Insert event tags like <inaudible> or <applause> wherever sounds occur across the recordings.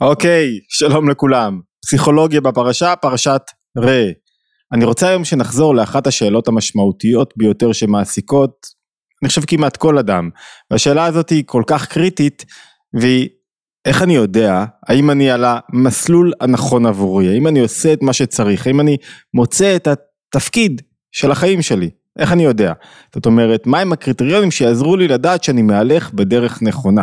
אוקיי, שלום לכולם. פסיכולוגיה בפרשה, פרשת ראה. אני רוצה היום שנחזור לאחת השאלות המשמעותיות ביותר שמעסיקות, אני חושב כמעט כל אדם. והשאלה הזאת היא כל כך קריטית, והיא איך אני יודע האם אני על המסלול הנכון עבורי, האם אני עושה את מה שצריך, האם אני מוצא את התפקיד של החיים שלי. איך אני יודע? זאת אומרת, מהם הקריטריונים שיעזרו לי לדעת שאני מהלך בדרך נכונה?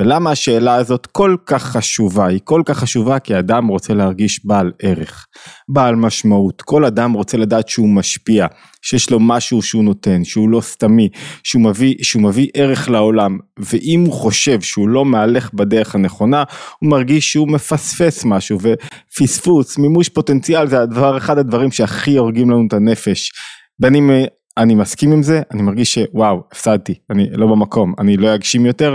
ולמה השאלה הזאת כל כך חשובה? היא כל כך חשובה כי אדם רוצה להרגיש בעל ערך, בעל משמעות. כל אדם רוצה לדעת שהוא משפיע, שיש לו משהו שהוא נותן, שהוא לא סתמי, שהוא מביא, שהוא מביא ערך לעולם. ואם הוא חושב שהוא לא מהלך בדרך הנכונה, הוא מרגיש שהוא מפספס משהו, ופספוס, מימוש פוטנציאל זה הדבר, אחד הדברים שהכי הורגים לנו את הנפש. בין אם אני מסכים עם זה, אני מרגיש שוואו, הפסדתי, אני לא במקום, אני לא אגשים יותר,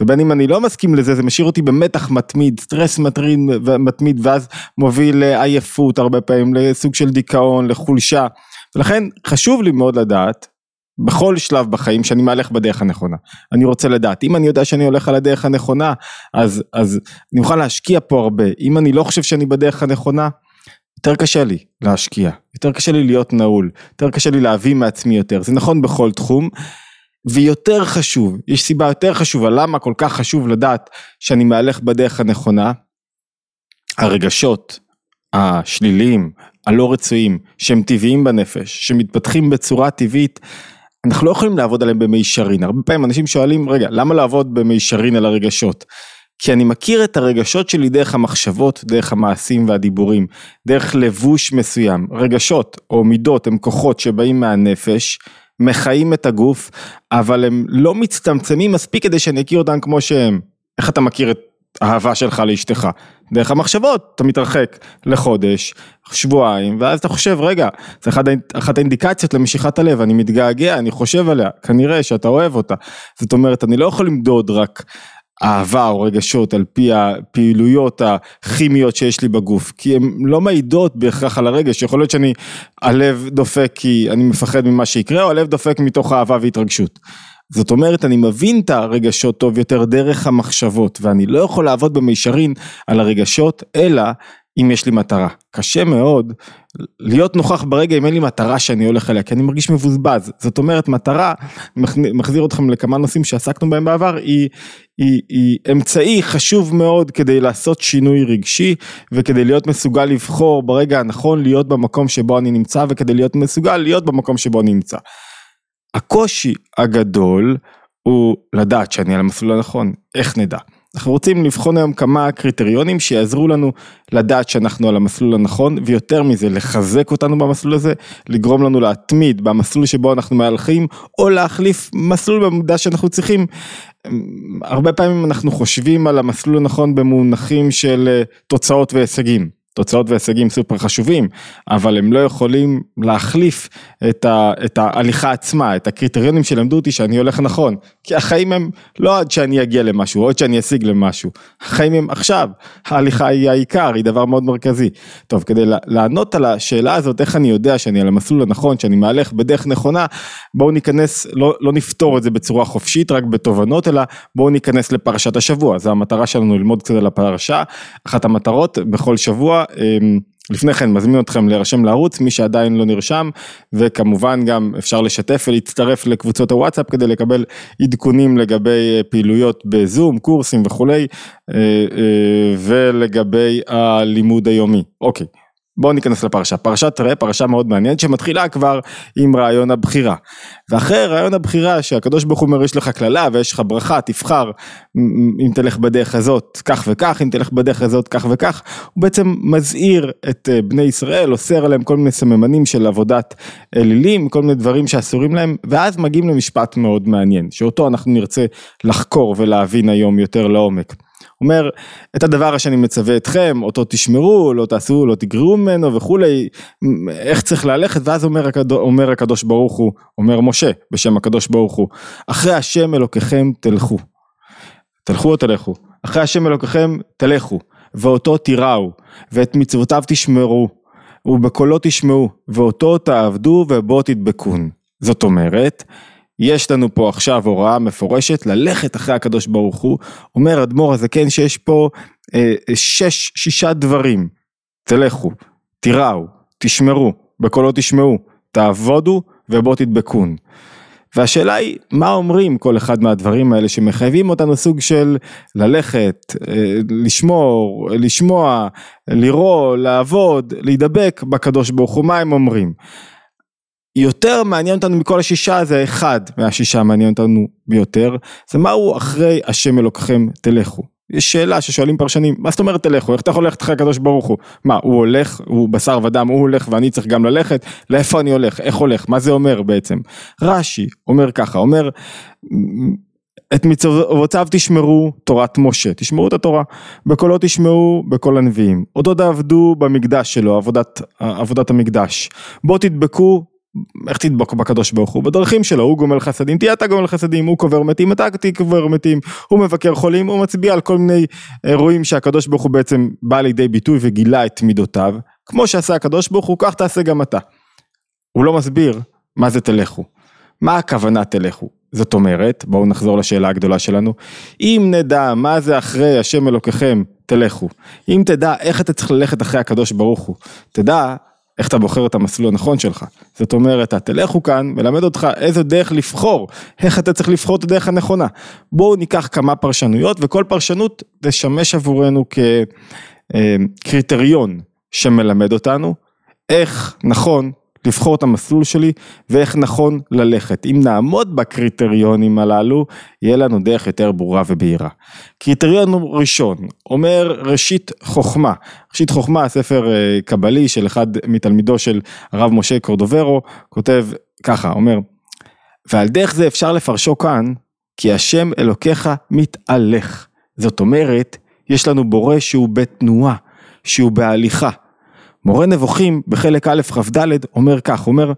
ובין אם אני לא מסכים לזה, זה משאיר אותי במתח מתמיד, סטרס מטריד ומתמיד, ואז מוביל לעייפות הרבה פעמים, לסוג של דיכאון, לחולשה, ולכן חשוב לי מאוד לדעת, בכל שלב בחיים שאני מהלך בדרך הנכונה. אני רוצה לדעת, אם אני יודע שאני הולך על הדרך הנכונה, אז, אז אני מוכן להשקיע פה הרבה, אם אני לא חושב שאני בדרך הנכונה, יותר קשה לי להשקיע, יותר קשה לי להיות נעול, יותר קשה לי להביא מעצמי יותר, זה נכון בכל תחום, ויותר חשוב, יש סיבה יותר חשובה, למה כל כך חשוב לדעת שאני מהלך בדרך הנכונה, הרגשות השליליים, הלא רצויים, שהם טבעיים בנפש, שמתפתחים בצורה טבעית, אנחנו לא יכולים לעבוד עליהם במישרין, הרבה פעמים אנשים שואלים, רגע, למה לעבוד במישרין על הרגשות? כי אני מכיר את הרגשות שלי דרך המחשבות, דרך המעשים והדיבורים, דרך לבוש מסוים. רגשות או מידות הם כוחות שבאים מהנפש, מחיים את הגוף, אבל הם לא מצטמצמים מספיק כדי שאני אכיר אותם כמו שהם. איך אתה מכיר את האהבה שלך לאשתך? דרך המחשבות, אתה מתרחק לחודש, שבועיים, ואז אתה חושב, רגע, זה אחת, אחת האינדיקציות למשיכת הלב, אני מתגעגע, אני חושב עליה, כנראה שאתה אוהב אותה. זאת אומרת, אני לא יכול למדוד רק אהבה או רגשות על פי הפעילויות הכימיות שיש לי בגוף, כי הן לא מעידות בהכרח על הרגש, יכול להיות שאני, הלב דופק כי אני מפחד ממה שיקרה, או הלב דופק מתוך אהבה והתרגשות. זאת אומרת, אני מבין את הרגשות טוב יותר דרך המחשבות, ואני לא יכול לעבוד במישרין על הרגשות, אלא אם יש לי מטרה. קשה מאוד להיות נוכח ברגע אם אין לי מטרה שאני הולך אליה, כי אני מרגיש מבוזבז. זאת אומרת, מטרה, מחזיר אתכם לכמה נושאים שעסקנו בהם בעבר, היא, היא, היא אמצעי חשוב מאוד כדי לעשות שינוי רגשי, וכדי להיות מסוגל לבחור ברגע הנכון להיות במקום שבו אני נמצא, וכדי להיות מסוגל להיות במקום שבו אני נמצא. הקושי הגדול הוא לדעת שאני על המסלול הנכון, איך נדע? אנחנו רוצים לבחון היום כמה קריטריונים שיעזרו לנו לדעת שאנחנו על המסלול הנכון ויותר מזה לחזק אותנו במסלול הזה, לגרום לנו להתמיד במסלול שבו אנחנו מהלכים או להחליף מסלול במידה שאנחנו צריכים. הרבה פעמים אנחנו חושבים על המסלול הנכון במונחים של אה, תוצאות והישגים. תוצאות והישגים סופר חשובים, אבל הם לא יכולים להחליף את, ה, את ההליכה עצמה, את הקריטריונים שלמדו אותי שאני הולך נכון, כי החיים הם לא עד שאני אגיע למשהו, עד שאני אשיג למשהו, החיים הם עכשיו, ההליכה היא העיקר, היא דבר מאוד מרכזי. טוב, כדי לענות על השאלה הזאת, איך אני יודע שאני על המסלול הנכון, שאני מהלך בדרך נכונה, בואו ניכנס, לא, לא נפתור את זה בצורה חופשית, רק בתובנות, אלא בואו ניכנס לפרשת השבוע, זו המטרה שלנו ללמוד קצת על הפרשה, אחת המטרות בכל שבוע, אמ, לפני כן מזמין אתכם להירשם לערוץ, מי שעדיין לא נרשם, וכמובן גם אפשר לשתף ולהצטרף לקבוצות הוואטסאפ כדי לקבל עדכונים לגבי אה, פעילויות בזום, קורסים וכולי, אה, אה, ולגבי הלימוד היומי. אוקיי. בואו ניכנס לפרשה, פרשת ראה, פרשה מאוד מעניינת שמתחילה כבר עם רעיון הבחירה. ואחרי רעיון הבחירה שהקדוש ברוך הוא אומר יש לך קללה ויש לך ברכה, תבחר אם תלך בדרך הזאת כך וכך, אם תלך בדרך הזאת כך וכך, הוא בעצם מזהיר את אה, בני ישראל, אוסר עליהם כל מיני סממנים של עבודת אלילים, כל מיני דברים שאסורים להם, ואז מגיעים למשפט מאוד מעניין, שאותו אנחנו נרצה לחקור ולהבין היום יותר לעומק. אומר, את הדבר שאני מצווה אתכם, אותו תשמרו, לא תעשו, לא תגרעו ממנו וכולי, איך צריך ללכת, ואז אומר, הקדוש, אומר הקדוש ברוך הוא, אומר משה בשם הקדוש ברוך הוא, אחרי השם אלוקיכם תלכו. תלכו או תלכו, אחרי השם אלוקיכם תלכו, ואותו תיראו, ואת מצוותיו תשמרו, ובקולו תשמעו, ואותו תעבדו ובו תדבקון. זאת אומרת, יש לנו פה עכשיו הוראה מפורשת ללכת אחרי הקדוש ברוך הוא, אומר אדמו"ר הזקן שיש פה אה, שש, שישה דברים, תלכו, תיראו, תשמרו, בקולו תשמעו, תעבודו ובוא תדבקון. והשאלה היא, מה אומרים כל אחד מהדברים האלה שמחייבים אותנו סוג של ללכת, אה, לשמור, לשמוע, לראות, לעבוד, להידבק בקדוש ברוך הוא, מה הם אומרים? יותר מעניין אותנו מכל השישה זה אחד מהשישה מעניין אותנו ביותר, זה מהו אחרי השם אלוקיכם תלכו. יש שאלה ששואלים פרשנים, מה זאת אומרת תלכו, איך אתה יכול ללכת אחרי הקדוש ברוך הוא? מה, הוא הולך, הוא בשר ודם, הוא הולך ואני צריך גם ללכת? לאיפה אני הולך? איך הולך? מה זה אומר בעצם? רש"י אומר ככה, אומר, את מצוותיו תשמרו תורת משה, תשמרו את התורה, בקולו תשמעו בכל הנביאים, אותו תעבדו במקדש שלו, עבודת, עבודת המקדש, בוא תדבקו איך תדבק בקדוש ברוך הוא? בדרכים שלו, הוא גומל חסדים, תהיה אתה גומל חסדים, הוא קובר מתים, אתה תקובר מתים, הוא מבקר חולים, הוא מצביע על כל מיני אירועים שהקדוש ברוך הוא בעצם בא לידי ביטוי וגילה את מידותיו, כמו שעשה הקדוש ברוך הוא, כך תעשה גם אתה. הוא לא מסביר מה זה תלכו, מה הכוונה תלכו. זאת אומרת, בואו נחזור לשאלה הגדולה שלנו, אם נדע מה זה אחרי השם אלוקיכם, תלכו. אם תדע איך אתה צריך ללכת אחרי הקדוש ברוך הוא, תדע איך אתה בוחר את המסלול הנכון שלך. זאת אומרת, תלכו כאן, מלמד אותך איזה דרך לבחור, איך אתה צריך לבחור את הדרך הנכונה. בואו ניקח כמה פרשנויות, וכל פרשנות תשמש עבורנו כקריטריון אה, שמלמד אותנו איך נכון לבחור את המסלול שלי ואיך נכון ללכת. אם נעמוד בקריטריונים הללו, יהיה לנו דרך יותר ברורה ובהירה. קריטריון ראשון, אומר ראשית חוכמה. ראשית חוכמה, ספר אה, קבלי של אחד מתלמידו של הרב משה קורדוברו, כותב ככה, אומר, ועל דרך זה אפשר לפרשו כאן, כי השם אלוקיך מתהלך. זאת אומרת, יש לנו בורא שהוא בתנועה, שהוא בהליכה. מורה נבוכים בחלק א' כ"ד אומר כך, אומר,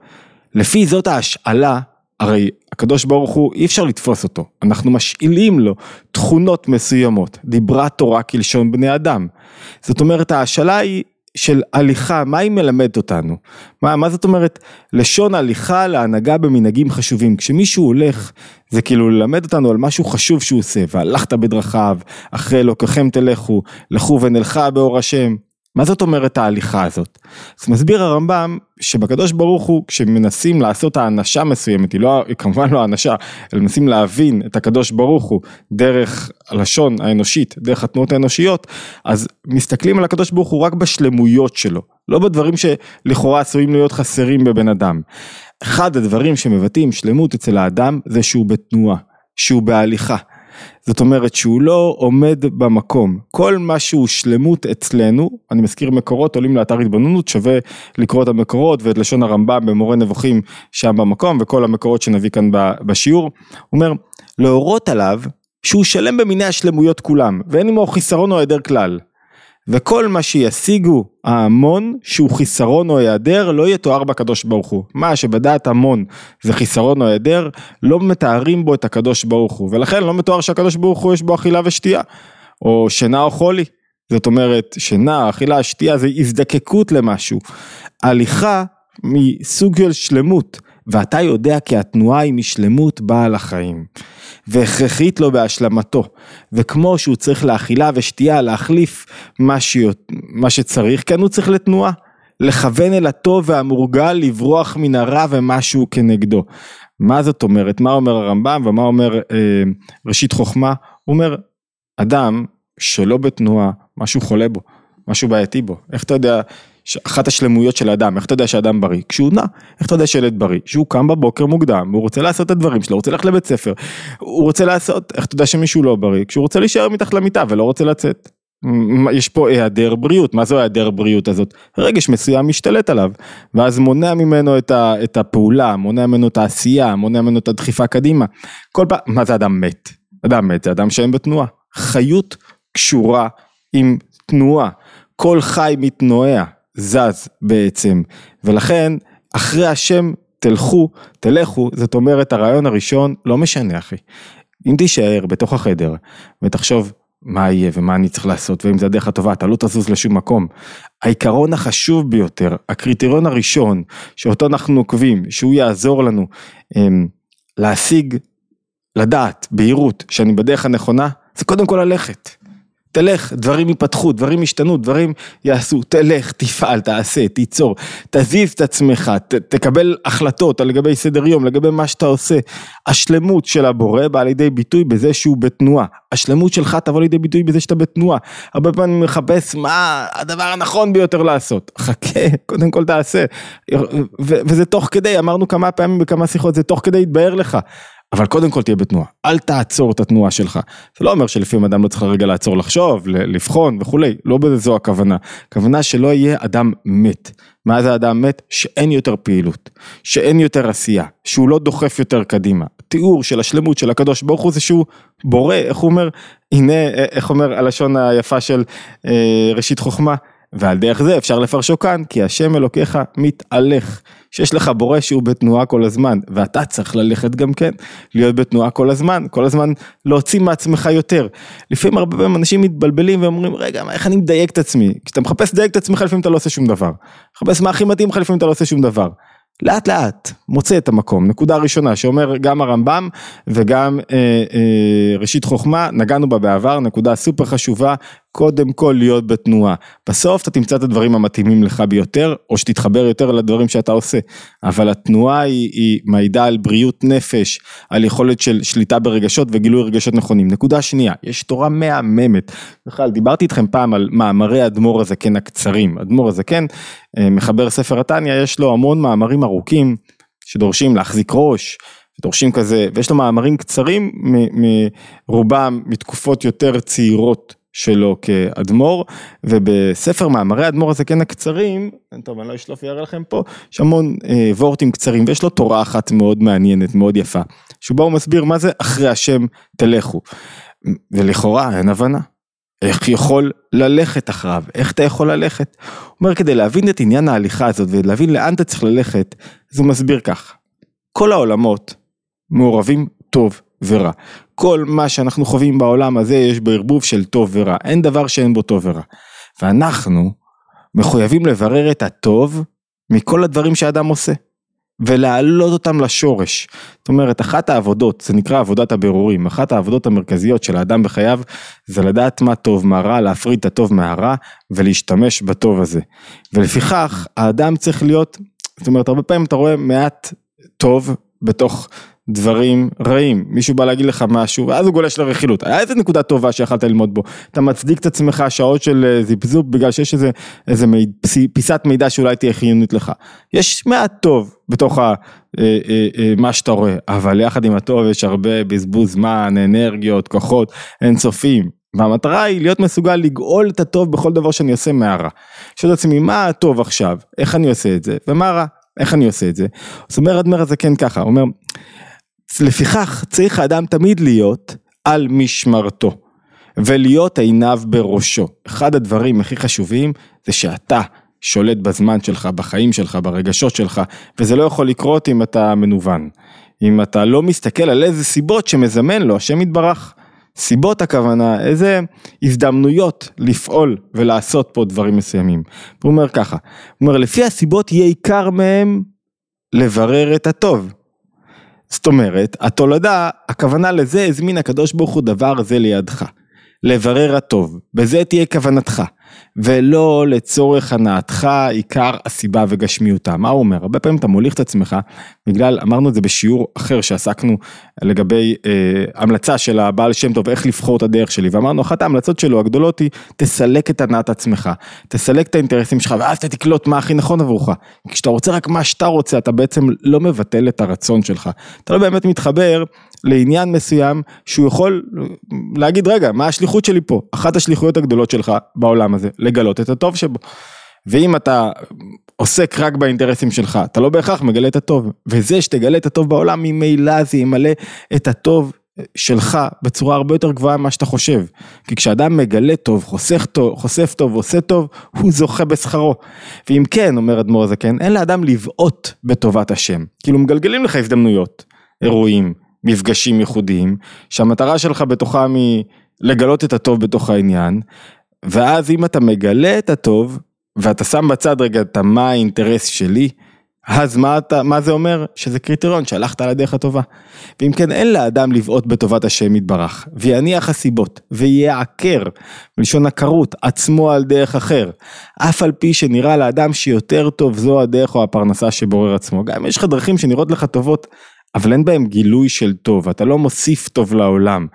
לפי זאת ההשאלה, הרי הקדוש ברוך הוא אי אפשר לתפוס אותו, אנחנו משאילים לו תכונות מסוימות, דיברה תורה כלשון בני אדם. זאת אומרת ההשאלה היא של הליכה, מה היא מלמדת אותנו? מה, מה זאת אומרת לשון הליכה להנהגה במנהגים חשובים? כשמישהו הולך זה כאילו ללמד אותנו על משהו חשוב שהוא עושה, והלכת בדרכיו, אחרי אלוקיכם תלכו, לכו ונלכה באור השם. מה זאת אומרת ההליכה הזאת? אז מסביר הרמב"ם שבקדוש ברוך הוא כשמנסים לעשות האנשה מסוימת, היא לא, היא כמובן לא האנשה, אלא מנסים להבין את הקדוש ברוך הוא דרך הלשון האנושית, דרך התנועות האנושיות, אז מסתכלים על הקדוש ברוך הוא רק בשלמויות שלו, לא בדברים שלכאורה עשויים להיות חסרים בבן אדם. אחד הדברים שמבטאים שלמות אצל האדם זה שהוא בתנועה, שהוא בהליכה. זאת אומרת שהוא לא עומד במקום, כל מה שהוא שלמות אצלנו, אני מזכיר מקורות עולים לאתר התבוננות, שווה לקרוא את המקורות ואת לשון הרמב"ם במורה נבוכים שם במקום וכל המקורות שנביא כאן בשיעור, הוא אומר להורות עליו שהוא שלם במיני השלמויות כולם ואין עמו חיסרון או היעדר כלל. וכל מה שישיגו ההמון שהוא חיסרון או היעדר לא יתואר בקדוש ברוך הוא. מה שבדעת המון זה חיסרון או היעדר לא מתארים בו את הקדוש ברוך הוא ולכן לא מתואר שהקדוש ברוך הוא יש בו אכילה ושתייה או שינה או חולי. זאת אומרת שינה, אכילה, שתייה זה הזדקקות למשהו. הליכה מסוג של שלמות ואתה יודע כי התנועה היא משלמות בעל החיים. והכרחית לו בהשלמתו, וכמו שהוא צריך לאכילה ושתייה להחליף מה, ש... מה שצריך, כן הוא צריך לתנועה, לכוון אל הטוב והמורגל לברוח מן הרע ומשהו כנגדו. מה זאת אומרת? מה אומר הרמב"ם ומה אומר אה, ראשית חוכמה? הוא אומר, אדם שלא בתנועה, משהו חולה בו, משהו בעייתי בו, איך אתה יודע אחת השלמויות של האדם, איך אתה יודע שאדם בריא? כשהוא נע, איך אתה יודע שילד בריא? שהוא קם בבוקר מוקדם, הוא רוצה לעשות את הדברים שלו, הוא רוצה ללכת לבית ספר, הוא רוצה לעשות, איך אתה יודע שמישהו לא בריא? כשהוא רוצה להישאר מתחת למיטה ולא רוצה לצאת. יש פה היעדר בריאות, מה זו היעדר בריאות הזאת? רגש מסוים משתלט עליו, ואז מונע ממנו את, ה, את הפעולה, מונע ממנו את העשייה, מונע ממנו את הדחיפה קדימה. כל פעם, מה זה אדם מת? אדם מת זה אדם שאין בתנועה. חיות קשורה עם תנועה, כל חי מתנועע, זז בעצם, ולכן אחרי השם תלכו, תלכו, זאת אומרת הרעיון הראשון לא משנה אחי. אם תישאר בתוך החדר ותחשוב מה יהיה ומה אני צריך לעשות ואם זה הדרך הטובה אתה לא תזוז לשום מקום. העיקרון החשוב ביותר, הקריטריון הראשון שאותו אנחנו עוקבים, שהוא יעזור לנו אמ, להשיג, לדעת, בהירות, שאני בדרך הנכונה, זה קודם כל ללכת. תלך, דברים ייפתחו, דברים ישתנו, דברים יעשו, תלך, תפעל, תעשה, תיצור, תזיז את עצמך, ת, תקבל החלטות לגבי סדר יום, לגבי מה שאתה עושה. השלמות של הבורא באה לידי ביטוי בזה שהוא בתנועה. השלמות שלך תבוא לידי ביטוי בזה שאתה בתנועה. הרבה פעמים מחפש מה הדבר הנכון ביותר לעשות. חכה, <laughs> קודם כל תעשה. וזה תוך כדי, אמרנו כמה פעמים בכמה שיחות, זה תוך כדי יתבהר לך. אבל קודם כל תהיה בתנועה, אל תעצור את התנועה שלך. זה לא אומר שלפעמים אדם לא צריך רגע לעצור לחשוב, לבחון וכולי, לא בזו הכוונה. הכוונה שלא יהיה אדם מת. מה זה אדם מת? שאין יותר פעילות, שאין יותר עשייה, שהוא לא דוחף יותר קדימה. תיאור של השלמות של הקדוש ברוך הוא זה שהוא בורא, איך הוא אומר, הנה, איך אומר הלשון היפה של אה, ראשית חוכמה, ועל דרך זה אפשר לפרשו כאן, כי השם אלוקיך מתהלך. שיש לך בורא שהוא בתנועה כל הזמן, ואתה צריך ללכת גם כן, להיות בתנועה כל הזמן, כל הזמן להוציא מעצמך יותר. לפעמים הרבה פעמים אנשים מתבלבלים ואומרים, רגע, איך אני מדייק את עצמי? כשאתה מחפש לדייק את עצמך לפעמים אתה לא עושה שום דבר. מחפש מה הכי מתאים לך לפעמים אתה לא עושה שום דבר. לאט לאט מוצא את המקום, נקודה ראשונה שאומר גם הרמב"ם וגם אה, אה, ראשית חוכמה, נגענו בה בעבר, נקודה סופר חשובה, קודם כל להיות בתנועה. בסוף אתה תמצא את הדברים המתאימים לך ביותר, או שתתחבר יותר לדברים שאתה עושה. אבל התנועה היא, היא מעידה על בריאות נפש, על יכולת של שליטה ברגשות וגילוי רגשות נכונים. נקודה שנייה, יש תורה מהממת. בכלל, דיברתי איתכם פעם על מאמרי אדמו"ר הזקן הקצרים. אדמו"ר הזקן, אה, מחבר ספר התניא, יש לו המון מאמרים ארוכים, שדורשים להחזיק ראש. דורשים כזה, ויש לו מאמרים קצרים מרובם מתקופות יותר צעירות שלו כאדמו"ר, ובספר מאמרי אדמו"ר הזקן הקצרים, טוב אני לא אשלוף ויראה לכם פה, יש המון אה, וורטים קצרים ויש לו תורה אחת מאוד מעניינת, מאוד יפה, שבה הוא מסביר מה זה אחרי השם תלכו, ולכאורה אין הבנה. איך יכול ללכת אחריו, איך אתה יכול ללכת. הוא אומר כדי להבין את עניין ההליכה הזאת ולהבין לאן אתה צריך ללכת, אז הוא מסביר כך. כל העולמות מעורבים טוב ורע. כל מה שאנחנו חווים בעולם הזה יש בו ערבוב של טוב ורע, אין דבר שאין בו טוב ורע. ואנחנו מחויבים לברר את הטוב מכל הדברים שאדם עושה. ולהעלות אותם לשורש. זאת אומרת, אחת העבודות, זה נקרא עבודת הבירורים, אחת העבודות המרכזיות של האדם בחייו, זה לדעת מה טוב, מה רע, להפריד את הטוב מהרע, ולהשתמש בטוב הזה. ולפיכך, האדם צריך להיות, זאת אומרת, הרבה פעמים אתה רואה מעט טוב בתוך דברים רעים, מישהו בא להגיד לך משהו ואז הוא גולש לרכילות, היה איזה נקודה טובה שיכלת ללמוד בו, אתה מצדיק את עצמך שעות של אה, זיפזופ בגלל שיש איזה, איזה מיד, פיסת מידע שאולי תהיה חיונית לך, יש מעט טוב בתוך ה, אה, אה, מה שאתה רואה, אבל יחד עם הטוב יש הרבה בזבוז זמן, אנרגיות, כוחות אינסופיים, והמטרה היא להיות מסוגל לגאול את הטוב בכל דבר שאני עושה מהרע. שואל את עצמי מה הטוב עכשיו, איך אני עושה את זה, ומה רע, איך אני עושה את זה. אז אומר אדמר הזה כן ככה, הוא אומר לפיכך צריך האדם תמיד להיות על משמרתו ולהיות עיניו בראשו. אחד הדברים הכי חשובים זה שאתה שולט בזמן שלך, בחיים שלך, ברגשות שלך, וזה לא יכול לקרות אם אתה מנוון. אם אתה לא מסתכל על איזה סיבות שמזמן לו השם יתברך. סיבות הכוונה, איזה הזדמנויות לפעול ולעשות פה דברים מסוימים. הוא אומר ככה, הוא אומר לפי הסיבות יהיה עיקר מהם לברר את הטוב. זאת אומרת, התולדה, הכוונה לזה הזמין הקדוש ברוך הוא דבר זה לידך. לברר הטוב, בזה תהיה כוונתך. ולא לצורך הנאתך עיקר הסיבה וגשמיותה. מה הוא אומר? הרבה פעמים אתה מוליך את עצמך, בגלל, אמרנו את זה בשיעור אחר שעסקנו לגבי אה, המלצה של הבעל שם טוב, איך לבחור את הדרך שלי, ואמרנו אחת ההמלצות שלו הגדולות היא, תסלק את הנעת עצמך, תסלק את האינטרסים שלך, ואז אתה תקלוט מה הכי נכון עבורך. כשאתה רוצה רק מה שאתה רוצה, אתה בעצם לא מבטל את הרצון שלך. אתה לא באמת מתחבר לעניין מסוים שהוא יכול להגיד רגע מה השליחות שלי פה אחת השליחויות הגדולות שלך בעולם הזה לגלות את הטוב שבו. ואם אתה עוסק רק באינטרסים שלך אתה לא בהכרח מגלה את הטוב וזה שתגלה את הטוב בעולם ממילא זה ימלא את הטוב שלך בצורה הרבה יותר גבוהה ממה שאתה חושב. כי כשאדם מגלה טוב, חוסך טוב, חושף טוב, עושה טוב, הוא זוכה בשכרו. ואם כן, אומר אדמו"ר הזקן, אין לאדם לבעוט בטובת השם. כאילו מגלגלים לך הזדמנויות, אירועים, מפגשים ייחודיים, שהמטרה שלך בתוכם היא לגלות את הטוב בתוך העניין, ואז אם אתה מגלה את הטוב, ואתה שם בצד רגע את מה האינטרס שלי, אז מה, אתה, מה זה אומר? שזה קריטריון שהלכת על הדרך הטובה. ואם כן, אין לאדם לבעוט בטובת השם יתברך, ויניח הסיבות, ויעקר, מלשון עקרות, עצמו על דרך אחר, אף על פי שנראה לאדם שיותר טוב זו הדרך או הפרנסה שבורר עצמו. גם אם יש לך דרכים שנראות לך טובות, אבל אין בהם גילוי של טוב, אתה לא מוסיף טוב לעולם.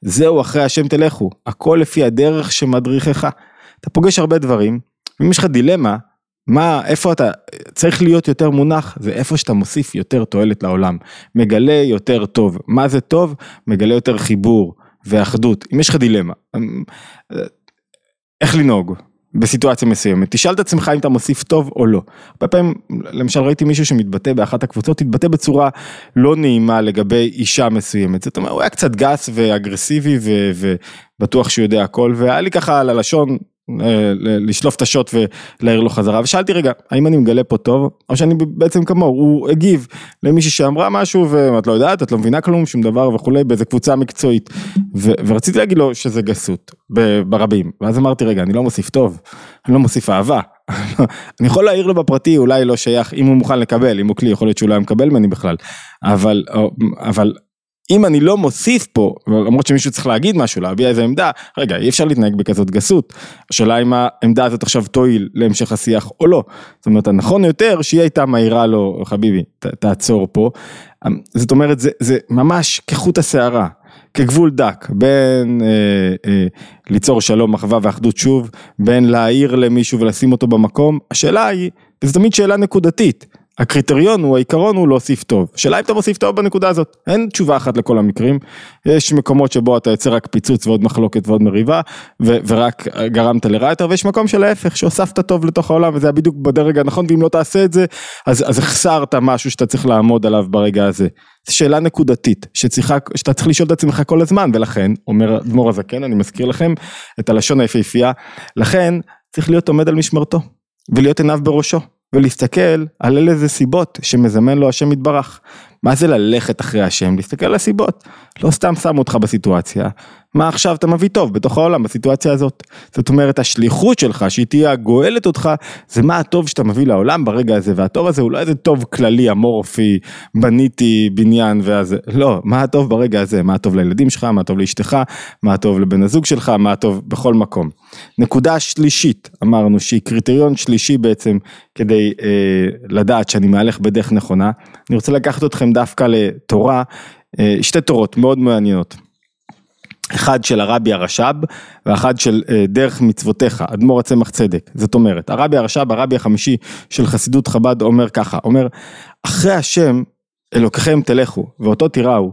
זהו אחרי השם תלכו, הכל לפי הדרך שמדריכך. אתה פוגש הרבה דברים, ואם יש לך דילמה, מה, איפה אתה, צריך להיות יותר מונח, זה איפה שאתה מוסיף יותר תועלת לעולם, מגלה יותר טוב, מה זה טוב? מגלה יותר חיבור ואחדות, אם יש לך דילמה, אמ, איך לנהוג בסיטואציה מסוימת, תשאל את עצמך אם אתה מוסיף טוב או לא. הרבה פעמים, למשל ראיתי מישהו שמתבטא באחת הקבוצות, התבטא בצורה לא נעימה לגבי אישה מסוימת, זאת אומרת, הוא היה קצת גס ואגרסיבי ובטוח שהוא יודע הכל, והיה לי ככה על הלשון, לשלוף את השוט ולהעיר לו חזרה. ושאלתי רגע האם אני מגלה פה טוב? או שאני בעצם כמוהו הוא הגיב למישהי שאמרה משהו ואת לא יודעת את לא מבינה כלום שום דבר וכולי באיזה קבוצה מקצועית. ו- ורציתי להגיד לו שזה גסות ברבים. ואז אמרתי רגע אני לא מוסיף טוב אני לא מוסיף אהבה. <laughs> אני יכול להעיר לו בפרטי אולי לא שייך אם הוא מוכן לקבל אם הוא כלי יכול להיות שהוא לא היה מקבל ממני בכלל. אבל אבל אם אני לא מוסיף פה, למרות שמישהו צריך להגיד משהו, להביע איזה עמדה, רגע, אי אפשר להתנהג בכזאת גסות. השאלה אם העמדה הזאת עכשיו תועיל להמשך השיח או לא. זאת אומרת, הנכון יותר שהיא הייתה מעירה לו, חביבי, ת, תעצור פה. זאת אומרת, זה, זה ממש כחוט השערה, כגבול דק, בין אה, אה, ליצור שלום, אחווה ואחדות שוב, בין להעיר למישהו ולשים אותו במקום. השאלה היא, וזו תמיד שאלה נקודתית. הקריטריון הוא, העיקרון הוא להוסיף טוב. שאלה אם אתה מוסיף טוב בנקודה הזאת. אין תשובה אחת לכל המקרים. יש מקומות שבו אתה יוצר רק פיצוץ ועוד מחלוקת ועוד מריבה, ו- ורק גרמת לרע יותר, ויש מקום של ההפך, שהוספת טוב לתוך העולם, וזה היה בדיוק בדרג הנכון, ואם לא תעשה את זה, אז, אז החסרת משהו שאתה צריך לעמוד עליו ברגע הזה. זו שאלה נקודתית, שצריכה, שאתה צריך לשאול את עצמך כל הזמן, ולכן, אומר אדמו"ר הזקן, אני מזכיר לכם את הלשון היפהפייה, לכן צריך להיות עומד על משמרתו, ולהיות עיניו בראשו. ולהסתכל על איזה סיבות שמזמן לו השם יתברך. מה זה ללכת אחרי השם? להסתכל על הסיבות. לא סתם שמו אותך בסיטואציה, מה עכשיו אתה מביא טוב בתוך העולם בסיטואציה הזאת. זאת אומרת השליחות שלך שהיא תהיה הגואלת אותך, זה מה הטוב שאתה מביא לעולם ברגע הזה, והטוב הזה הוא לא איזה טוב כללי אמורפי, בניתי בניין ואז, לא, מה הטוב ברגע הזה, מה הטוב לילדים שלך, מה הטוב לאשתך, מה הטוב לבן הזוג שלך, מה הטוב בכל מקום. נקודה שלישית, אמרנו שהיא קריטריון שלישי בעצם כדי אה, לדעת שאני מהלך בדרך נכונה, אני רוצה לקחת אתכם דווקא לתורה, אה, שתי תורות מאוד מעניינות. אחד של הרבי הרש"ב ואחד של אה, דרך מצוותיך, אדמו"ר הצמח צדק, זאת אומרת, הרבי הרש"ב, הרבי החמישי של חסידות חב"ד אומר ככה, אומר, אחרי השם אלוקיכם תלכו ואותו תיראו,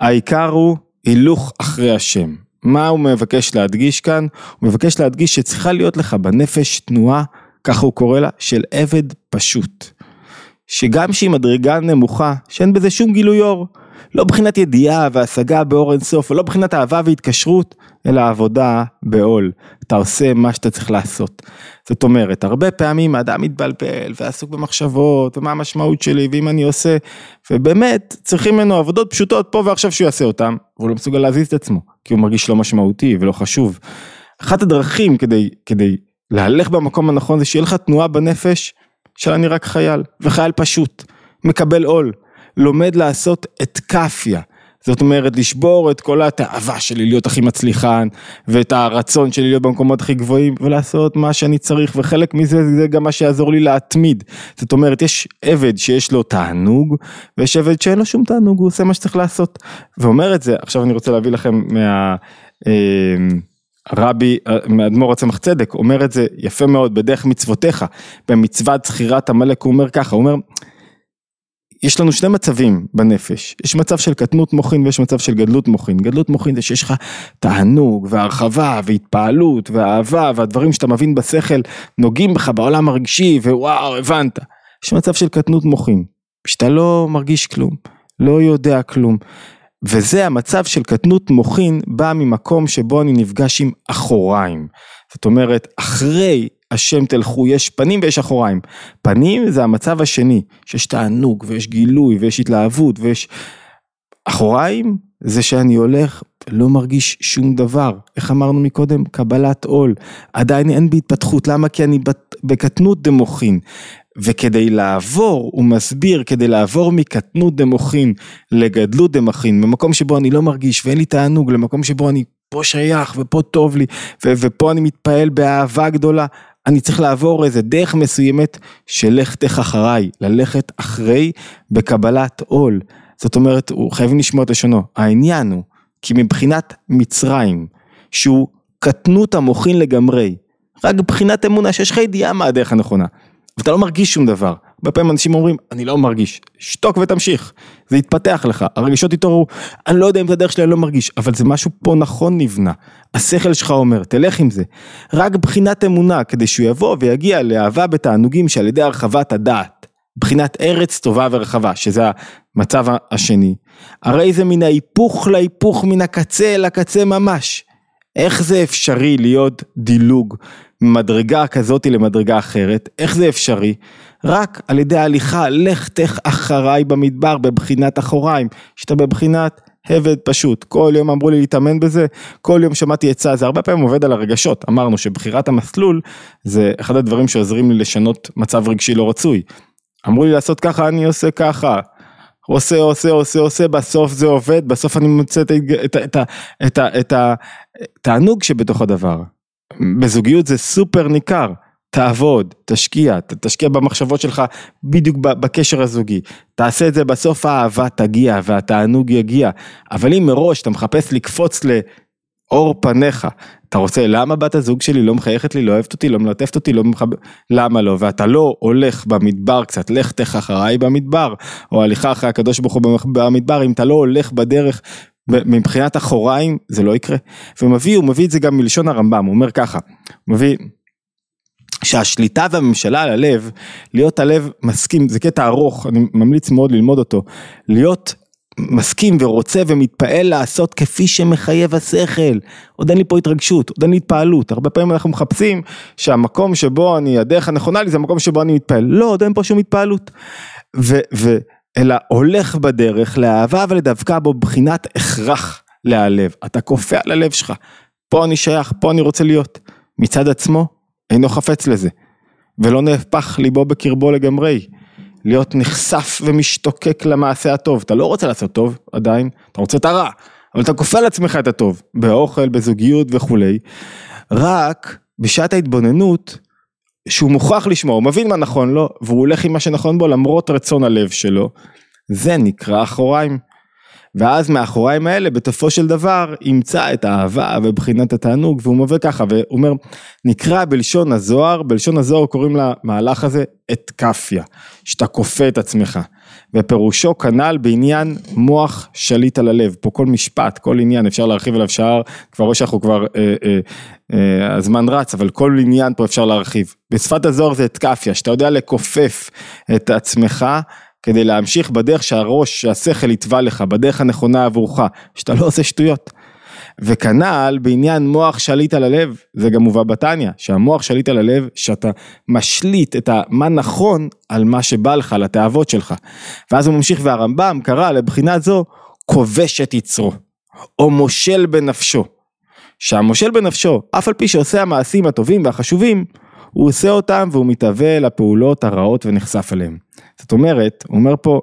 העיקר הוא הילוך אחרי השם. מה הוא מבקש להדגיש כאן? הוא מבקש להדגיש שצריכה להיות לך בנפש תנועה, ככה הוא קורא לה, של עבד פשוט. שגם שהיא מדרגה נמוכה, שאין בזה שום גילוי אור. לא בחינת ידיעה והשגה באור אינסוף, ולא בחינת אהבה והתקשרות, אלא עבודה בעול. אתה עושה מה שאתה צריך לעשות. זאת אומרת, הרבה פעמים האדם מתבלבל ועסוק במחשבות, ומה המשמעות שלי, ואם אני עושה, ובאמת צריכים ממנו עבודות פשוטות פה ועכשיו שהוא יעשה אותן, והוא לא מסוגל להזיז את עצמו, כי הוא מרגיש לא משמעותי ולא חשוב. אחת הדרכים כדי, כדי להלך במקום הנכון זה שיהיה לך תנועה בנפש של אני רק חייל, וחייל פשוט, מקבל עול. לומד לעשות את כאפיה. זאת אומרת, לשבור את כל התאווה שלי להיות הכי מצליחן, ואת הרצון שלי להיות במקומות הכי גבוהים, ולעשות מה שאני צריך, וחלק מזה זה גם מה שיעזור לי להתמיד. זאת אומרת, יש עבד שיש לו תענוג, ויש עבד שאין לו שום תענוג, הוא עושה מה שצריך לעשות. ואומר את זה, עכשיו אני רוצה להביא לכם מה... אה, רבי, מאדמו"ר הצמח צדק, אומר את זה יפה מאוד בדרך מצוותיך, במצוות זכירת עמלק, הוא אומר ככה, הוא אומר, יש לנו שני מצבים בנפש, יש מצב של קטנות מוחין ויש מצב של גדלות מוחין, גדלות מוחין זה שיש לך תענוג והרחבה והתפעלות ואהבה והדברים שאתה מבין בשכל נוגעים בך בעולם הרגשי ווואו הבנת, יש מצב של קטנות מוחין, שאתה לא מרגיש כלום, לא יודע כלום, וזה המצב של קטנות מוחין בא ממקום שבו אני נפגש עם אחוריים, זאת אומרת אחרי השם תלכו, יש פנים ויש אחוריים. פנים זה המצב השני, שיש תענוג ויש גילוי ויש התלהבות ויש... אחוריים זה שאני הולך לא מרגיש שום דבר, איך אמרנו מקודם? קבלת עול, עדיין אין בי התפתחות, למה? כי אני בקטנות דמוכין. וכדי לעבור, הוא מסביר, כדי לעבור מקטנות דמוכין לגדלות דמכין, במקום שבו אני לא מרגיש ואין לי תענוג, למקום שבו אני פה שייך ופה טוב לי, ו- ופה אני מתפעל באהבה גדולה, אני צריך לעבור איזה דרך מסוימת של לך תך אחריי, ללכת אחרי בקבלת עול. זאת אומרת, הוא חייבים לשמוע את לשונו. העניין הוא, כי מבחינת מצרים, שהוא קטנות המוחין לגמרי, רק מבחינת אמונה שיש לך ידיעה מה הדרך הנכונה, ואתה לא מרגיש שום דבר. הרבה פעמים אנשים אומרים, אני לא מרגיש, שתוק ותמשיך, זה יתפתח לך, הרגשות יתעוררו, אני לא יודע אם את הדרך שלי אני לא מרגיש, אבל זה משהו פה נכון נבנה, השכל שלך אומר, תלך עם זה, רק בחינת אמונה, כדי שהוא יבוא ויגיע לאהבה בתענוגים שעל ידי הרחבת הדעת, בחינת ארץ טובה ורחבה, שזה המצב השני, הרי זה מן ההיפוך להיפוך, מן הקצה אל הקצה ממש. איך זה אפשרי להיות דילוג ממדרגה כזאתי למדרגה אחרת? איך זה אפשרי? רק על ידי ההליכה, לך תך אחריי במדבר בבחינת אחוריים, שאתה בבחינת הבד פשוט, כל יום אמרו לי להתאמן בזה, כל יום שמעתי עצה, זה הרבה פעמים עובד על הרגשות, אמרנו שבחירת המסלול זה אחד הדברים שעוזרים לי לשנות מצב רגשי לא רצוי. אמרו לי לעשות ככה, אני עושה ככה, עושה, עושה, עושה, עושה, בסוף זה עובד, בסוף אני מוצא את התענוג שבתוך הדבר. בזוגיות זה סופר ניכר. תעבוד, תשקיע, תשקיע במחשבות שלך בדיוק בקשר הזוגי, תעשה את זה בסוף האהבה תגיע והתענוג יגיע, אבל אם מראש אתה מחפש לקפוץ לאור פניך, אתה רוצה למה בת הזוג שלי לא מחייכת לי, לא אוהבת אותי, לא מלטפת אותי, לא מחב... למה לא, ואתה לא הולך במדבר קצת, לך תך אחריי במדבר, או הליכה אחרי הקדוש ברוך הוא במדבר, אם אתה לא הולך בדרך מבחינת אחוריים, זה לא יקרה. והוא מביא, הוא מביא את זה גם מלשון הרמב"ם, הוא אומר ככה, הוא מביא שהשליטה והממשלה על הלב, להיות הלב מסכים, זה קטע ארוך, אני ממליץ מאוד ללמוד אותו, להיות מסכים ורוצה ומתפעל לעשות כפי שמחייב השכל. עוד אין לי פה התרגשות, עוד אין לי התפעלות. הרבה פעמים אנחנו מחפשים שהמקום שבו אני, הדרך הנכונה לי זה המקום שבו אני מתפעל. לא, עוד אין פה שום התפעלות. ו, ו, אלא הולך בדרך לאהבה ולדווקא בו בחינת הכרח להלב. אתה כופה על הלב שלך. פה אני שייך, פה אני רוצה להיות. מצד עצמו, אינו חפץ לזה. ולא נהפך ליבו בקרבו לגמרי. להיות נחשף ומשתוקק למעשה הטוב. אתה לא רוצה לעשות טוב עדיין, אתה רוצה את הרע, אבל אתה כופה על עצמך את הטוב, באוכל, בזוגיות וכולי. רק בשעת ההתבוננות, שהוא מוכרח לשמוע, הוא מבין מה נכון לו, והוא הולך עם מה שנכון בו למרות רצון הלב שלו, זה נקרא אחוריים. ואז מאחוריים האלה בסופו של דבר ימצא את האהבה ובחינת התענוג והוא מביא ככה והוא אומר נקרא בלשון הזוהר בלשון הזוהר קוראים למהלך הזה אתקפיה שאתה כופה את עצמך. ופירושו כנ"ל בעניין מוח שליט על הלב. פה כל משפט כל עניין אפשר להרחיב עליו שער כבר רואה שאנחנו כבר אה, אה, הזמן רץ אבל כל עניין פה אפשר להרחיב בשפת הזוהר זה אתקפיה שאתה יודע לכופף את עצמך כדי להמשיך בדרך שהראש, שהשכל יתבע לך, בדרך הנכונה עבורך, שאתה לא עושה שטויות. וכנ"ל בעניין מוח שליט על הלב, זה גם מובא בתניא, שהמוח שליט על הלב, שאתה משליט את מה נכון על מה שבא לך, על התאוות שלך. ואז הוא ממשיך והרמב"ם קרא לבחינה זו כובש את יצרו, או מושל בנפשו. שהמושל בנפשו, אף על פי שעושה המעשים הטובים והחשובים, הוא עושה אותם והוא מתהווה לפעולות הרעות ונחשף אליהם. זאת אומרת, הוא אומר פה,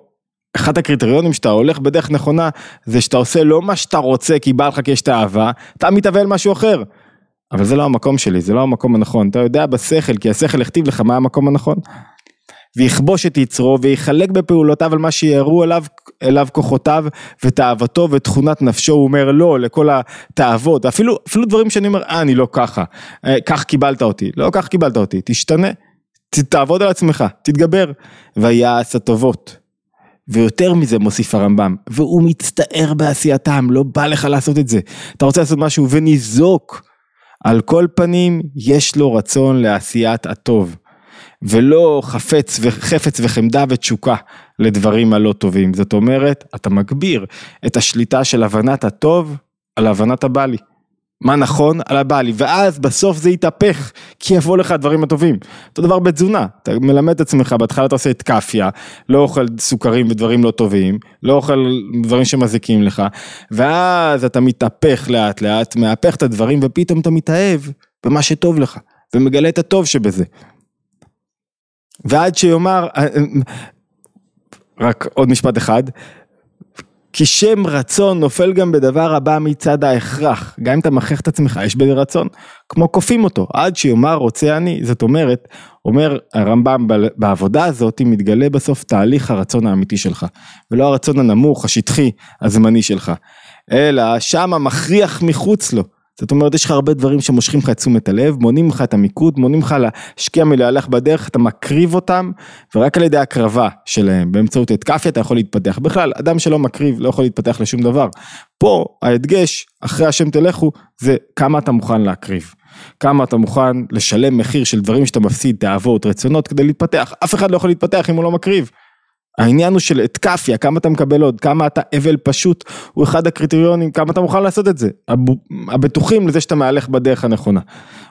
אחד הקריטריונים שאתה הולך בדרך נכונה, זה שאתה עושה לא מה שאתה רוצה כי בא לך כי יש את האהבה, אתה מתהווה למשהו אחר. אבל זה לא המקום שלי, זה לא המקום הנכון, אתה יודע בשכל, כי השכל הכתיב לך מה המקום הנכון. ויכבוש את יצרו ויחלק בפעולותיו על מה שיראו אליו, אליו כוחותיו ותאוותו ותכונת נפשו, הוא אומר לא לכל התאוות, אפילו, אפילו דברים שאני אומר, אה אני לא ככה, אה, כך קיבלת אותי, לא כך קיבלת אותי, תשתנה, תעבוד על עצמך, תתגבר, ויעש הטובות. ויותר מזה מוסיף הרמב"ם, והוא מצטער בעשייתם, לא בא לך לעשות את זה, אתה רוצה לעשות משהו? וניזוק, על כל פנים יש לו רצון לעשיית הטוב. ולא חפץ וחפץ וחמדה ותשוקה לדברים הלא טובים. זאת אומרת, אתה מגביר את השליטה של הבנת הטוב על הבנת הבלי. מה נכון על הבלי, ואז בסוף זה יתהפך, כי יבוא לך הדברים הטובים. אותו דבר בתזונה, אתה מלמד את עצמך, בהתחלה אתה עושה את כאפיה, לא אוכל סוכרים ודברים לא טובים, לא אוכל דברים שמזיקים לך, ואז אתה מתהפך לאט לאט, מהפך את הדברים, ופתאום אתה מתאהב במה שטוב לך, ומגלה את הטוב שבזה. ועד שיאמר, אה, אה, רק עוד משפט אחד, כי שם רצון נופל גם בדבר הבא מצד ההכרח, גם אם אתה מכריח את עצמך, יש בזה רצון, כמו כופים אותו, עד שיאמר רוצה אני, זאת אומרת, אומר הרמב"ם בעבודה הזאת, מתגלה בסוף תהליך הרצון האמיתי שלך, ולא הרצון הנמוך, השטחי, הזמני שלך, אלא שם המכריח מחוץ לו. זאת אומרת, יש לך הרבה דברים שמושכים לך את תשומת הלב, מונים לך את המיקוד, מונים לך להשקיע מלהלך בדרך, אתה מקריב אותם, ורק על ידי הקרבה שלהם, באמצעות התקפיה אתה יכול להתפתח. בכלל, אדם שלא מקריב לא יכול להתפתח לשום דבר. פה ההדגש, אחרי השם תלכו, זה כמה אתה מוכן להקריב. כמה אתה מוכן לשלם מחיר של דברים שאתה מפסיד, תאוות, רצונות, כדי להתפתח. אף אחד לא יכול להתפתח אם הוא לא מקריב. העניין הוא של התקפיה, כמה אתה מקבל עוד, כמה אתה אבל פשוט, הוא אחד הקריטריונים, כמה אתה מוכן לעשות את זה, הבטוחים לזה שאתה מהלך בדרך הנכונה.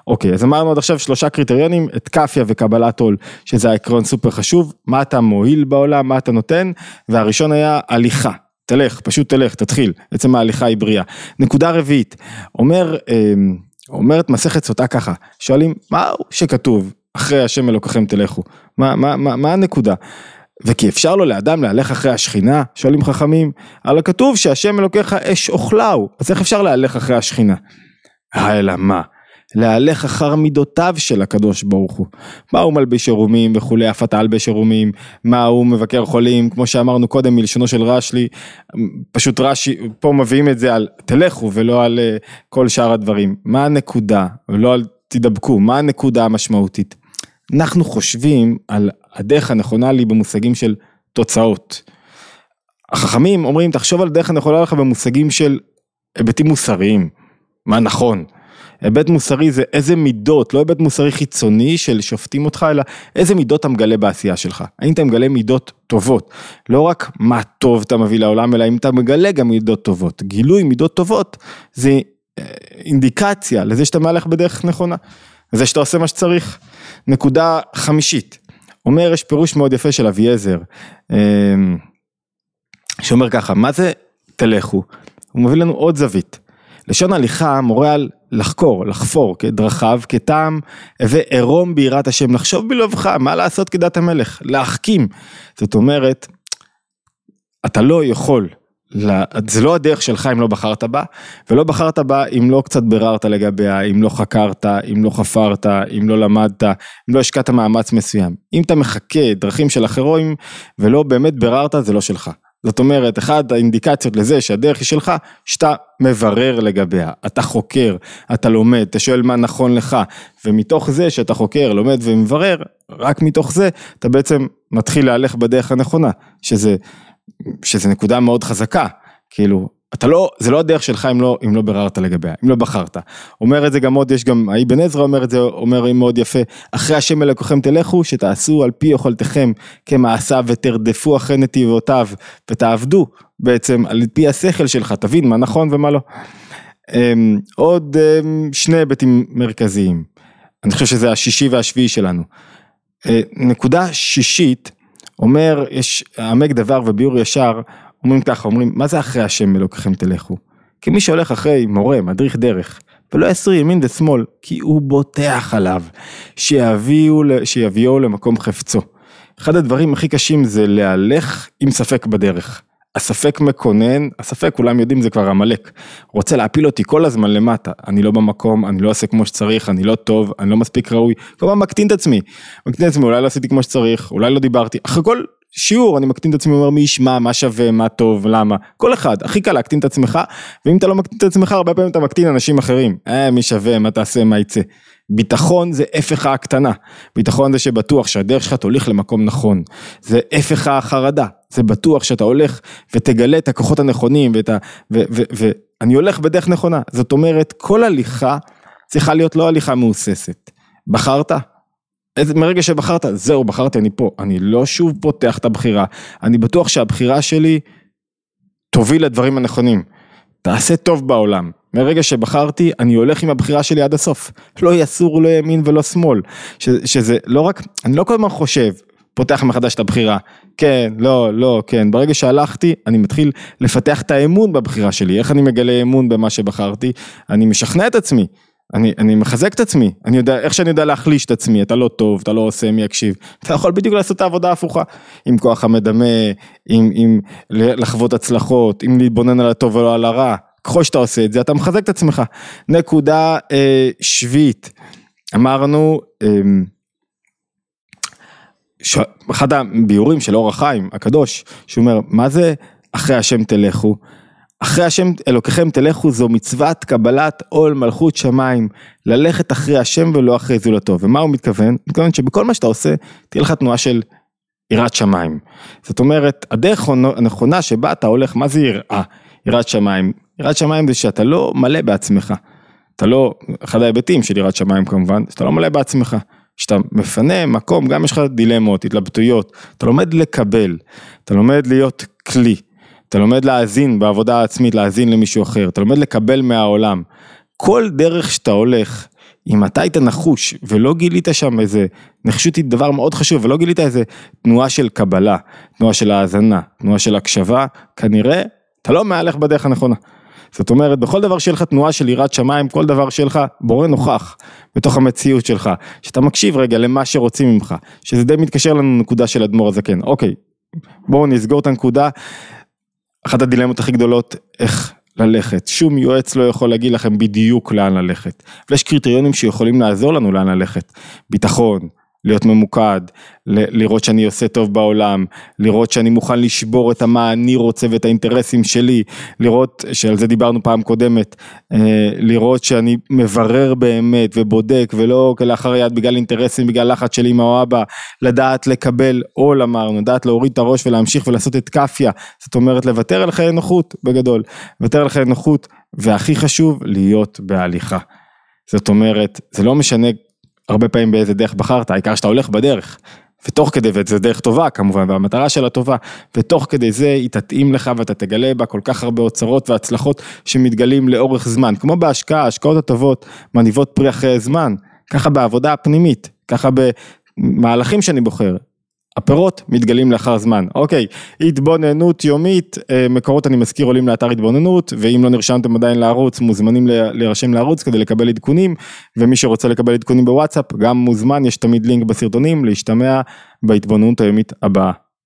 אוקיי, אז אמרנו עד עכשיו שלושה קריטריונים, התקפיה וקבלת עול, שזה העקרון סופר חשוב, מה אתה מועיל בעולם, מה אתה נותן, והראשון היה הליכה. תלך, פשוט תלך, תתחיל, עצם ההליכה היא בריאה. נקודה רביעית, אומר, אמ, אומרת מסכת סוטה ככה, שואלים, מה שכתוב, אחרי השם אלוקיכם תלכו, מה, מה, מה, מה הנקודה? וכי אפשר לו לאדם להלך אחרי השכינה? שואלים חכמים. הלא כתוב שהשם אלוקיך אש אוכלהו, אז איך אפשר להלך אחרי השכינה? אלא מה? להלך אחר מידותיו של הקדוש ברוך הוא. מה הוא מלביש עירומים וכולי, אף אתה אלבש עירומים, מה הוא מבקר חולים, כמו שאמרנו קודם מלשונו של רש"י, פשוט רש"י, פה מביאים את זה על תלכו ולא על uh, כל שאר הדברים. מה הנקודה, ולא על תדבקו, מה הנקודה המשמעותית? אנחנו חושבים על הדרך הנכונה לי במושגים של תוצאות. החכמים אומרים תחשוב על דרך הנכונה לך במושגים של היבטים מוסריים, מה נכון. היבט מוסרי זה איזה מידות, לא היבט מוסרי חיצוני של שופטים אותך, אלא איזה מידות אתה מגלה בעשייה שלך. האם אתה מגלה מידות טובות, לא רק מה טוב אתה מביא לעולם, אלא אם אתה מגלה גם מידות טובות. גילוי מידות טובות זה אה, אינדיקציה לזה שאתה מהלך בדרך נכונה, לזה שאתה עושה מה שצריך. נקודה חמישית, אומר, יש פירוש מאוד יפה של אביעזר, אמ, שאומר ככה, מה זה תלכו? הוא מביא לנו עוד זווית. לשון הליכה מורה על לחקור, לחפור, כדרכיו, כטעם, וערום ביראת השם, לחשוב בלבבך, מה לעשות כדת המלך, להחכים. זאת אומרת, אתה לא יכול זה לא הדרך שלך אם לא בחרת בה, ולא בחרת בה אם לא קצת ביררת לגביה, אם לא חקרת, אם לא חפרת, אם לא למדת, אם לא השקעת מאמץ מסוים. אם אתה מחכה דרכים של אחרים ולא באמת ביררת, זה לא שלך. זאת אומרת, אחת האינדיקציות לזה שהדרך היא שלך, שאתה מברר לגביה, אתה חוקר, אתה לומד, אתה שואל מה נכון לך, ומתוך זה שאתה חוקר, לומד ומברר, רק מתוך זה אתה בעצם מתחיל להלך בדרך הנכונה, שזה שזה נקודה מאוד חזקה, כאילו, אתה לא, זה לא הדרך שלך אם לא, אם לא ביררת לגביה, אם לא בחרת. אומר את זה גם עוד, יש גם, האבן עזרא אומר את זה, אומר מאוד יפה, אחרי השם אלוקיכם תלכו, שתעשו על פי יכולתכם כמעשיו ותרדפו אחרי נתיבותיו ותעבדו בעצם על פי השכל שלך, תבין מה נכון ומה לא. אמ, עוד אמ, שני היבטים מרכזיים, אני חושב שזה השישי והשביעי שלנו. אה, נקודה שישית, אומר, יש עמק דבר וביור ישר, אומרים ככה, אומרים, מה זה אחרי השם אלוקיכם תלכו? כי מי שהולך אחרי מורה, מדריך דרך, ולא יסרי ימין ושמאל, כי הוא בוטח עליו, שיביאו, שיביאו למקום חפצו. אחד הדברים הכי קשים זה להלך עם ספק בדרך. הספק מקונן, הספק כולם יודעים זה כבר עמלק, רוצה להפיל אותי כל הזמן למטה, אני לא במקום, אני לא עושה כמו שצריך, אני לא טוב, אני לא מספיק ראוי, כל הזמן מקטין את עצמי, מקטין את עצמי, אולי לא עשיתי כמו שצריך, אולי לא דיברתי, אחרי כל שיעור אני מקטין את עצמי, אומר מי ישמע, מה שווה, מה טוב, למה, כל אחד, הכי קל להקטין את עצמך, ואם אתה לא מקטין את עצמך, הרבה פעמים אתה מקטין אנשים אחרים, אה, מי שווה, מה תעשה, מה יצא. ביטחון זה הפך ההקטנה, ביטחון זה שבטוח שהדרך שלך תוליך למקום נכון, זה הפך החרדה, זה בטוח שאתה הולך ותגלה את הכוחות הנכונים ואת ה... ואני הולך בדרך נכונה, זאת אומרת כל הליכה צריכה להיות לא הליכה מהוססת, בחרת? מרגע שבחרת, זהו בחרתי אני פה, אני לא שוב פותח את הבחירה, אני בטוח שהבחירה שלי תוביל לדברים הנכונים, תעשה טוב בעולם, מרגע שבחרתי, אני הולך עם הבחירה שלי עד הסוף. לא יסור, לא ימין ולא שמאל. ש, שזה לא רק, אני לא כל הזמן חושב, פותח מחדש את הבחירה. כן, לא, לא, כן. ברגע שהלכתי, אני מתחיל לפתח את האמון בבחירה שלי. איך אני מגלה אמון במה שבחרתי? אני משכנע את עצמי. אני, אני מחזק את עצמי, אני יודע, איך שאני יודע להחליש את עצמי, אתה לא טוב, אתה לא עושה, מי יקשיב, אתה יכול בדיוק לעשות את העבודה ההפוכה, עם כוח המדמה, עם, עם לחוות הצלחות, עם להתבונן על הטוב ולא על הרע, ככל שאתה עושה את זה, אתה מחזק את עצמך. נקודה אה, שביעית, אמרנו, אה, ש... אחד הביאורים של אור החיים הקדוש, שהוא אומר, מה זה אחרי השם תלכו? אחרי השם אלוקיכם תלכו זו מצוות קבלת עול מלכות שמיים, ללכת אחרי השם ולא אחרי זולתו. ומה הוא מתכוון? הוא מתכוון שבכל מה שאתה עושה, תהיה לך תנועה של יראת שמיים. זאת אומרת, הדרך הנכונה שבה אתה הולך, מה זה יראה? יראת שמיים. יראת שמיים זה שאתה לא מלא בעצמך. אתה לא, אחד ההיבטים של יראת שמיים כמובן, שאתה לא מלא בעצמך. כשאתה מפנה מקום, גם יש לך דילמות, התלבטויות, אתה לומד לקבל, אתה לומד להיות כלי. אתה לומד להאזין בעבודה העצמית, להאזין למישהו אחר, אתה לומד לקבל מהעולם. כל דרך שאתה הולך, אם אתה היית נחוש ולא גילית שם איזה, נחשות היא דבר מאוד חשוב, ולא גילית איזה תנועה של קבלה, תנועה של האזנה, תנועה של הקשבה, כנראה אתה לא מהלך בדרך הנכונה. זאת אומרת, בכל דבר שיהיה לך תנועה של יראת שמיים, כל דבר שיהיה לך בורא נוכח בתוך המציאות שלך, שאתה מקשיב רגע למה שרוצים ממך, שזה די מתקשר לנקודה של אדמו"ר הזקן. אוקיי, בואו נסגור את הנקודה. אחת הדילמות הכי גדולות, איך ללכת. שום יועץ לא יכול להגיד לכם בדיוק לאן ללכת. ויש קריטריונים שיכולים לעזור לנו לאן ללכת. ביטחון, להיות ממוקד, לראות שאני עושה טוב בעולם, לראות שאני מוכן לשבור את מה אני רוצה ואת האינטרסים שלי, לראות, שעל זה דיברנו פעם קודמת, אה, לראות שאני מברר באמת ובודק ולא כלאחר יד בגלל אינטרסים, בגלל לחץ של אמא או אבא, לדעת לקבל עול אמרנו, לדעת להוריד את הראש ולהמשיך ולעשות את כאפיה, זאת אומרת לוותר על חיי נוחות בגדול, לוותר על חיי נוחות והכי חשוב להיות בהליכה. זאת אומרת, זה לא משנה הרבה פעמים באיזה דרך בחרת, העיקר שאתה הולך בדרך. ותוך כדי, וזו דרך טובה כמובן, והמטרה שלה טובה, ותוך כדי זה היא תתאים לך ואתה תגלה בה כל כך הרבה אוצרות והצלחות שמתגלים לאורך זמן. כמו בהשקעה, ההשקעות הטובות מניבות פרי אחרי זמן, ככה בעבודה הפנימית, ככה במהלכים שאני בוחר. הפירות מתגלים לאחר זמן. אוקיי, התבוננות יומית, אה, מקורות אני מזכיר עולים לאתר התבוננות, ואם לא נרשמתם עדיין לערוץ, מוזמנים להירשם לערוץ כדי לקבל עדכונים, ומי שרוצה לקבל עדכונים בוואטסאפ, גם מוזמן, יש תמיד לינק בסרטונים, להשתמע בהתבוננות היומית הבאה.